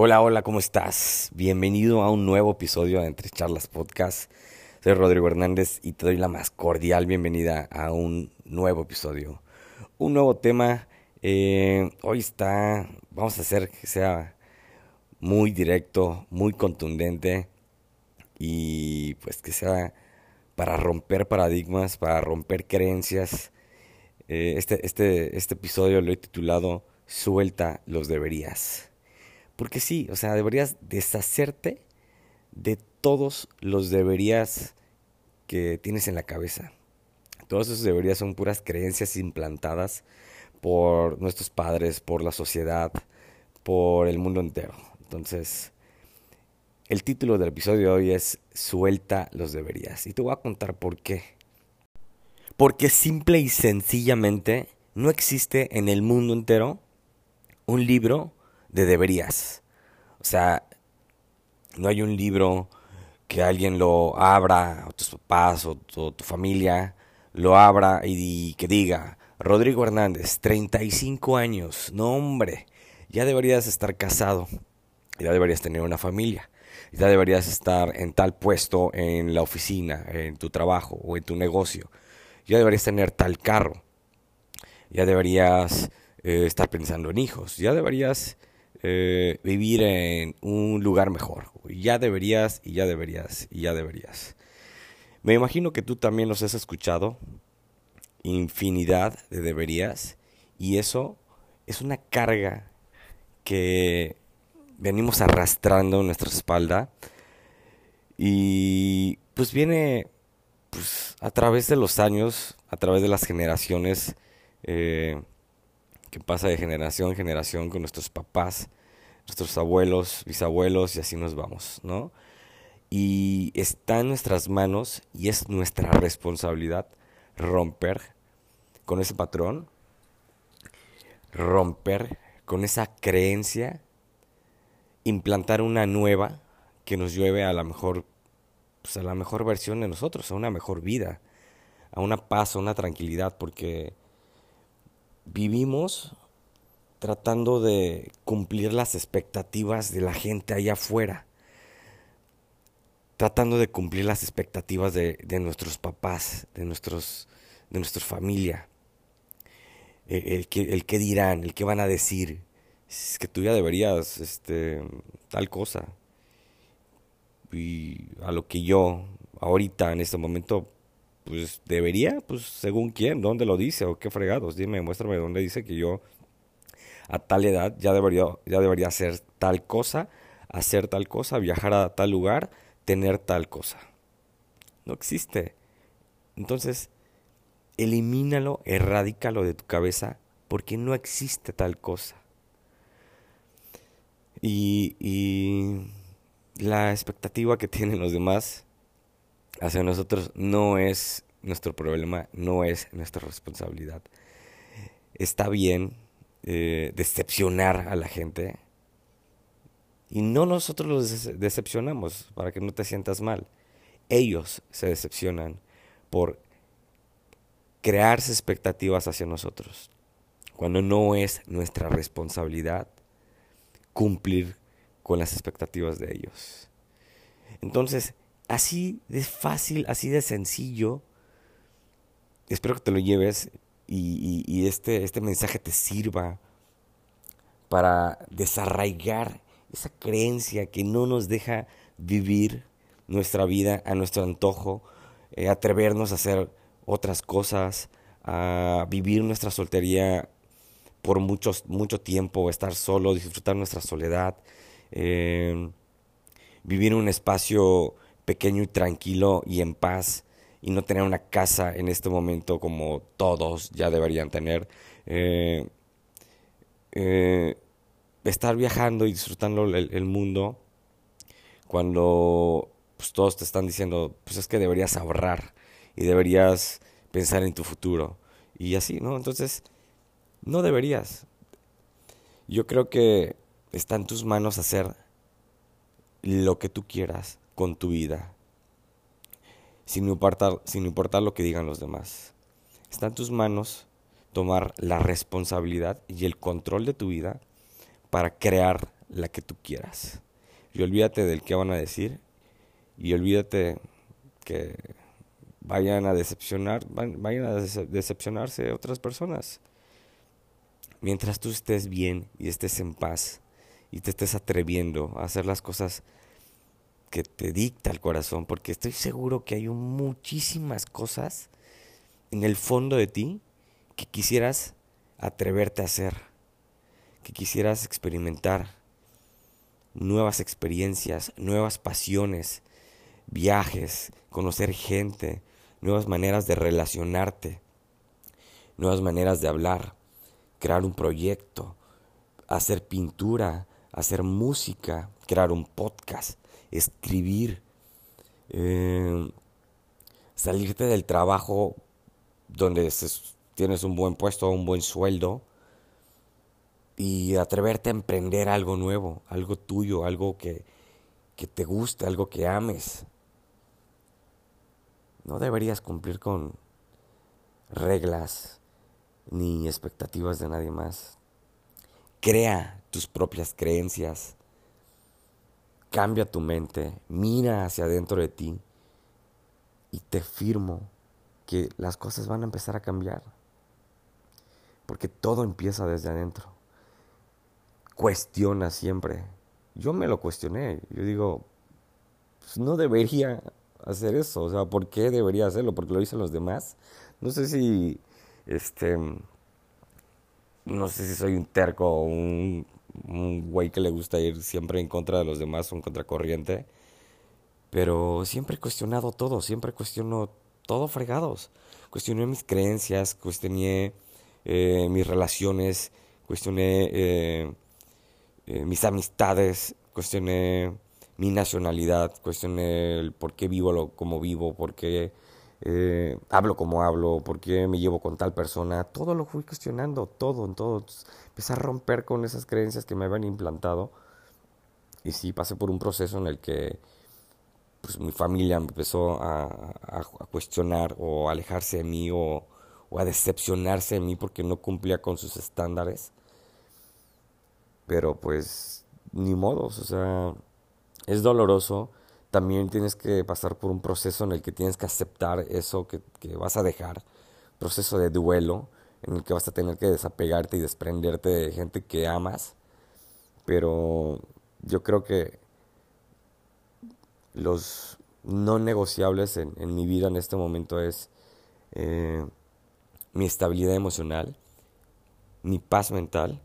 Hola, hola, ¿cómo estás? Bienvenido a un nuevo episodio de Entre Charlas Podcast. Soy Rodrigo Hernández y te doy la más cordial bienvenida a un nuevo episodio. Un nuevo tema. Eh, hoy está, vamos a hacer que sea muy directo, muy contundente y pues que sea para romper paradigmas, para romper creencias. Eh, este, este, este episodio lo he titulado Suelta los deberías. Porque sí, o sea, deberías deshacerte de todos los deberías que tienes en la cabeza. Todos esos deberías son puras creencias implantadas por nuestros padres, por la sociedad, por el mundo entero. Entonces, el título del episodio de hoy es Suelta los deberías. Y te voy a contar por qué. Porque simple y sencillamente no existe en el mundo entero un libro de deberías. O sea, no hay un libro que alguien lo abra, o tus papás, o tu, familia, lo abra y, que diga, Rodrigo Hernández, 35 años, no hombre, ya deberías estar casado, ya deberías tener una familia, ya deberías estar en tal puesto en la oficina, en tu trabajo o en tu negocio, ya deberías tener tal carro, ya deberías eh, estar pensando en hijos, ya deberías eh, vivir en un lugar mejor. Ya deberías, y ya deberías, y ya deberías. Me imagino que tú también los has escuchado. Infinidad de deberías. Y eso es una carga que venimos arrastrando en nuestra espalda. Y pues viene pues, a través de los años, a través de las generaciones. Eh, que pasa de generación en generación con nuestros papás, nuestros abuelos, bisabuelos y así nos vamos, ¿no? Y está en nuestras manos y es nuestra responsabilidad romper con ese patrón, romper con esa creencia, implantar una nueva que nos lleve a la mejor, pues a la mejor versión de nosotros, a una mejor vida, a una paz, a una tranquilidad, porque vivimos tratando de cumplir las expectativas de la gente allá afuera, tratando de cumplir las expectativas de, nuestros papás, de, nuestros, de nuestra familia, e, el, que, el dirán, el que van a decir, es que tú ya deberías, este, tal cosa. Y a lo que yo, ahorita, en este momento, pues debería, pues según quién, dónde lo dice o qué fregados, dime, muéstrame dónde dice que yo a tal edad ya debería, ya debería hacer tal cosa, hacer tal cosa, viajar a tal lugar, tener tal cosa. No existe. Entonces, elimínalo, erradícalo de tu cabeza, porque no existe tal cosa. Y, y la expectativa que tienen los demás hacia nosotros no es nuestro problema, no es nuestra responsabilidad. Está bien eh, decepcionar a la gente y no nosotros los decepcionamos para que no te sientas mal. Ellos se decepcionan por crearse expectativas hacia nosotros, cuando no es nuestra responsabilidad cumplir con las expectativas de ellos. Entonces, Así de fácil, así de sencillo. Espero que te lo lleves y, este, este mensaje te sirva para desarraigar esa creencia que no nos deja vivir nuestra vida a nuestro antojo, eh, atrevernos a hacer otras cosas, a vivir nuestra soltería por muchos, mucho tiempo, estar solo, disfrutar nuestra soledad, eh, vivir un espacio pequeño y tranquilo y en paz y no tener una casa en este momento como todos ya deberían tener. Eh, eh, estar viajando y disfrutando el, mundo cuando pues, todos te están diciendo, pues es que deberías ahorrar y deberías pensar en tu futuro. Y así, ¿no? Entonces, no deberías. Yo creo que está en tus manos hacer lo que tú quieras con tu vida, sin importar, sin importar lo que digan los demás. Está en tus manos tomar la responsabilidad y el control de tu vida para crear la que tú quieras. Y olvídate del que van a decir y olvídate que vayan a decepcionar, vayan a decepcionarse otras personas. Mientras tú estés bien y estés en paz y te estés atreviendo a hacer las cosas que te dicta el corazón, porque estoy seguro que hay muchísimas cosas en el fondo de ti que quisieras atreverte a hacer, que quisieras experimentar nuevas experiencias, nuevas pasiones, viajes, conocer gente, nuevas maneras de relacionarte, nuevas maneras de hablar, crear un proyecto, hacer pintura, hacer música, crear un podcast, escribir, eh, salirte del trabajo donde tienes un buen puesto, un buen sueldo y atreverte a emprender algo nuevo, algo tuyo, algo que, que te guste, algo que ames. No deberías cumplir con reglas ni expectativas de nadie más. Crea tus propias creencias. Cambia tu mente, mira hacia adentro de ti y te firmo que las cosas van a empezar a cambiar. Porque todo empieza desde adentro. Cuestiona siempre. Yo me lo cuestioné. Yo digo, pues no debería hacer eso. O sea, ¿por qué debería hacerlo? Porque lo dicen los demás. No sé si, este, no sé si soy un terco o un, un güey que le gusta ir siempre en contra de los demás en contracorriente. Pero siempre he cuestionado todo, siempre cuestiono todo fregados. Cuestioné mis creencias, cuestioné eh, mis relaciones, cuestioné eh, eh, mis amistades, cuestioné mi nacionalidad, cuestioné el por qué vivo lo, como vivo, por qué hablo como hablo, por qué me llevo con tal persona. Todo lo fui cuestionando, todo, en todo. Empecé a romper con esas creencias que me habían implantado. Y sí, pasé por un proceso en el que pues mi familia empezó a, cuestionar o alejarse de mí o, a decepcionarse de mí porque no cumplía con sus estándares. Pero pues ni modos, o sea, es doloroso. También tienes que pasar por un proceso en el que tienes que aceptar eso que, que vas a dejar. Proceso de duelo en el que vas a tener que desapegarte y desprenderte de gente que amas. Pero yo creo que los no negociables en, mi vida en este momento es eh, mi estabilidad emocional, mi paz mental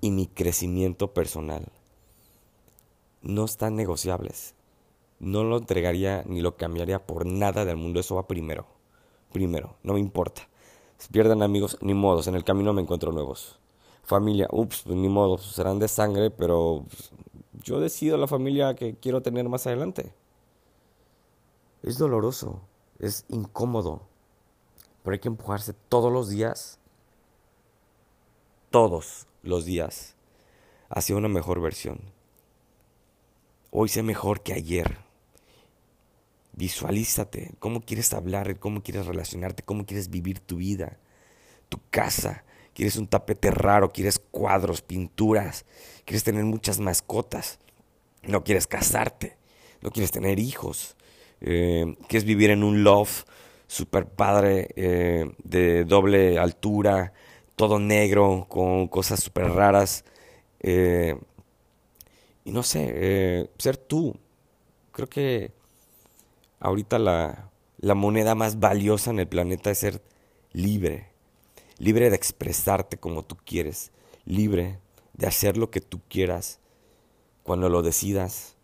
y mi crecimiento personal. No están negociables. No lo entregaría ni lo cambiaría por nada del mundo. Eso va primero. Primero, no me importa. Si pierden amigos, ni modos. En el camino me encuentro nuevos. Familia, ups, pues ni modo. Serán de sangre, pero yo decido la familia que quiero tener más adelante. Es doloroso, es incómodo, pero hay que empujarse todos los días, todos los días, hacia una mejor versión. Hoy sé mejor que ayer. Visualízate. Cómo quieres hablar, cómo quieres relacionarte, cómo quieres vivir tu vida, tu casa. Quieres un tapete raro, quieres cuadros, pinturas, quieres tener muchas mascotas, no quieres casarte, no quieres tener hijos, eh, que es vivir en un loft super padre, eh, de doble altura, todo negro, con cosas super raras. Eh, y no sé, ser tú. Creo que ahorita la, la moneda más valiosa en el planeta es ser libre. Libre de expresarte como tú quieres. Libre de hacer lo que tú quieras cuando lo decidas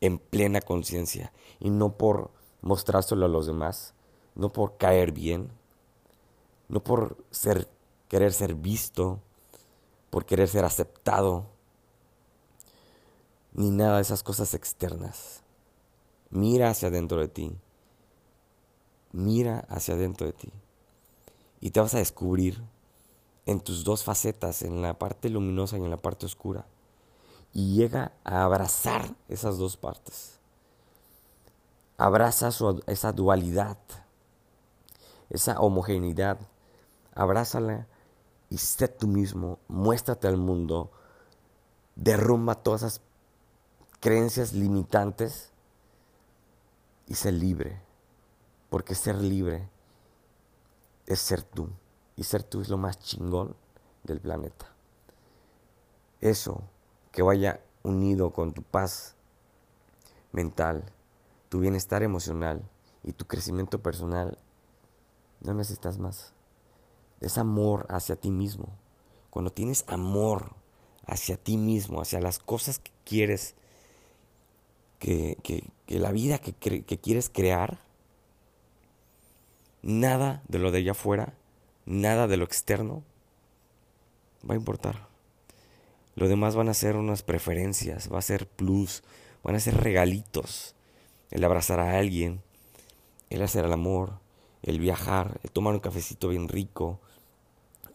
en plena conciencia y no por mostrárselo a los demás, no por caer bien, no por ser querer ser visto, por querer ser aceptado, ni nada de esas cosas externas. Mira hacia adentro de ti. Mira hacia adentro de ti. Y te vas a descubrir en tus dos facetas, en la parte luminosa y en la parte oscura y llega a abrazar esas dos partes. Abraza esa dualidad, esa homogeneidad. Abrázala y sé tú mismo, muéstrate al mundo derrumba todas esas creencias limitantes y ser libre. Porque ser libre es ser tú. Y ser tú es lo más chingón del planeta. Eso que vaya unido con tu paz mental, tu bienestar emocional y tu crecimiento personal, no necesitas más. Es amor hacia ti mismo. Cuando tienes amor hacia ti mismo, hacia las cosas que quieres, que, la vida que, que quieres crear, nada de lo de allá afuera, nada de lo externo va a importar. Lo demás van a ser unas preferencias, va a ser plus, van a ser regalitos. El abrazar a alguien, el hacer el amor, el viajar, el tomar un cafecito bien rico,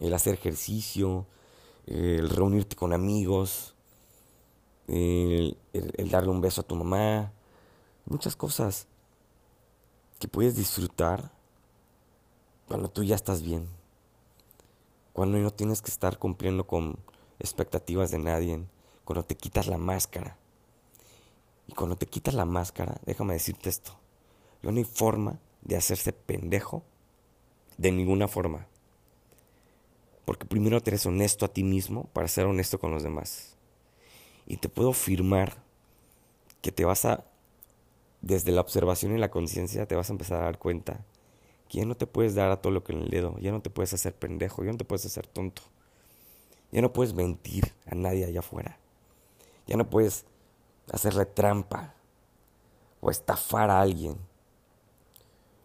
el hacer ejercicio, el reunirte con amigos, el, darle un beso a tu mamá, muchas cosas que puedes disfrutar cuando tú ya estás bien, cuando no tienes que estar cumpliendo con expectativas de nadie, cuando te quitas la máscara. Y cuando te quitas la máscara, déjame decirte esto, no hay forma de hacerse pendejo de ninguna forma. Porque primero te eres honesto a ti mismo para ser honesto con los demás. Y te puedo afirmar que te vas a, desde la observación y la conciencia, te vas a empezar a dar cuenta que ya no te puedes dar a todo lo que en el dedo, ya no te puedes hacer pendejo, ya no te puedes hacer tonto. Ya no puedes mentir a nadie allá afuera. Ya no puedes hacerle trampa o estafar a alguien.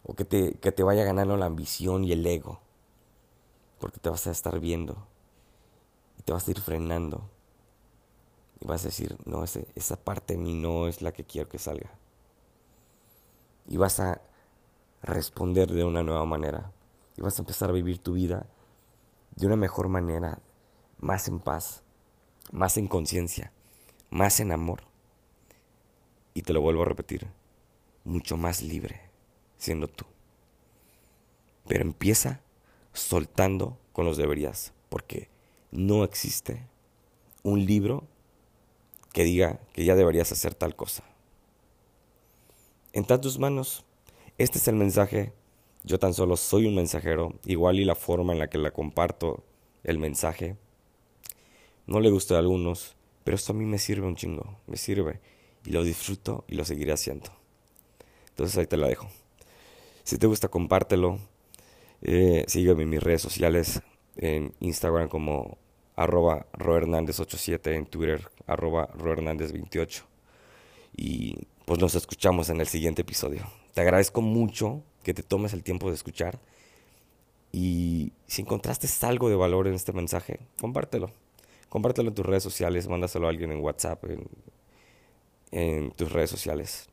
O que te, que te vaya ganando la ambición y el ego. Porque te vas a estar viendo. Y te vas a ir frenando. Y vas a decir, no, esa parte de mí no es la que quiero que salga. Y vas a responder de una nueva manera. Y vas a empezar a vivir tu vida de una mejor manera, más en paz, más en conciencia, más en amor. Y te lo vuelvo a repetir, mucho más libre siendo tú. Pero empieza soltando con los deberías, porque no existe un libro que diga que ya deberías hacer tal cosa. En tus manos, este es el mensaje. Yo tan solo soy un mensajero, igual y la forma en la que la comparto el mensaje no le gusta a algunos, pero esto a mí me sirve un chingo, me sirve y lo disfruto y lo seguiré haciendo. Entonces ahí te la dejo. Si te gusta, compártelo. Eh, sígueme en mis redes sociales, en Instagram como arroba rohernandez87, en Twitter arroba rohernandez28. Y pues nos escuchamos en el siguiente episodio. Te agradezco mucho que te tomes el tiempo de escuchar. Y si encontraste algo de valor en este mensaje, compártelo. Compártelo en tus redes sociales, mándaselo a alguien en WhatsApp, en, en tus redes sociales.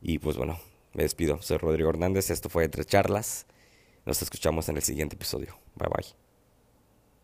Y pues bueno, me despido. Soy Rodrigo Hernández, esto fue Entre Charlas. Nos escuchamos en el siguiente episodio. Bye bye.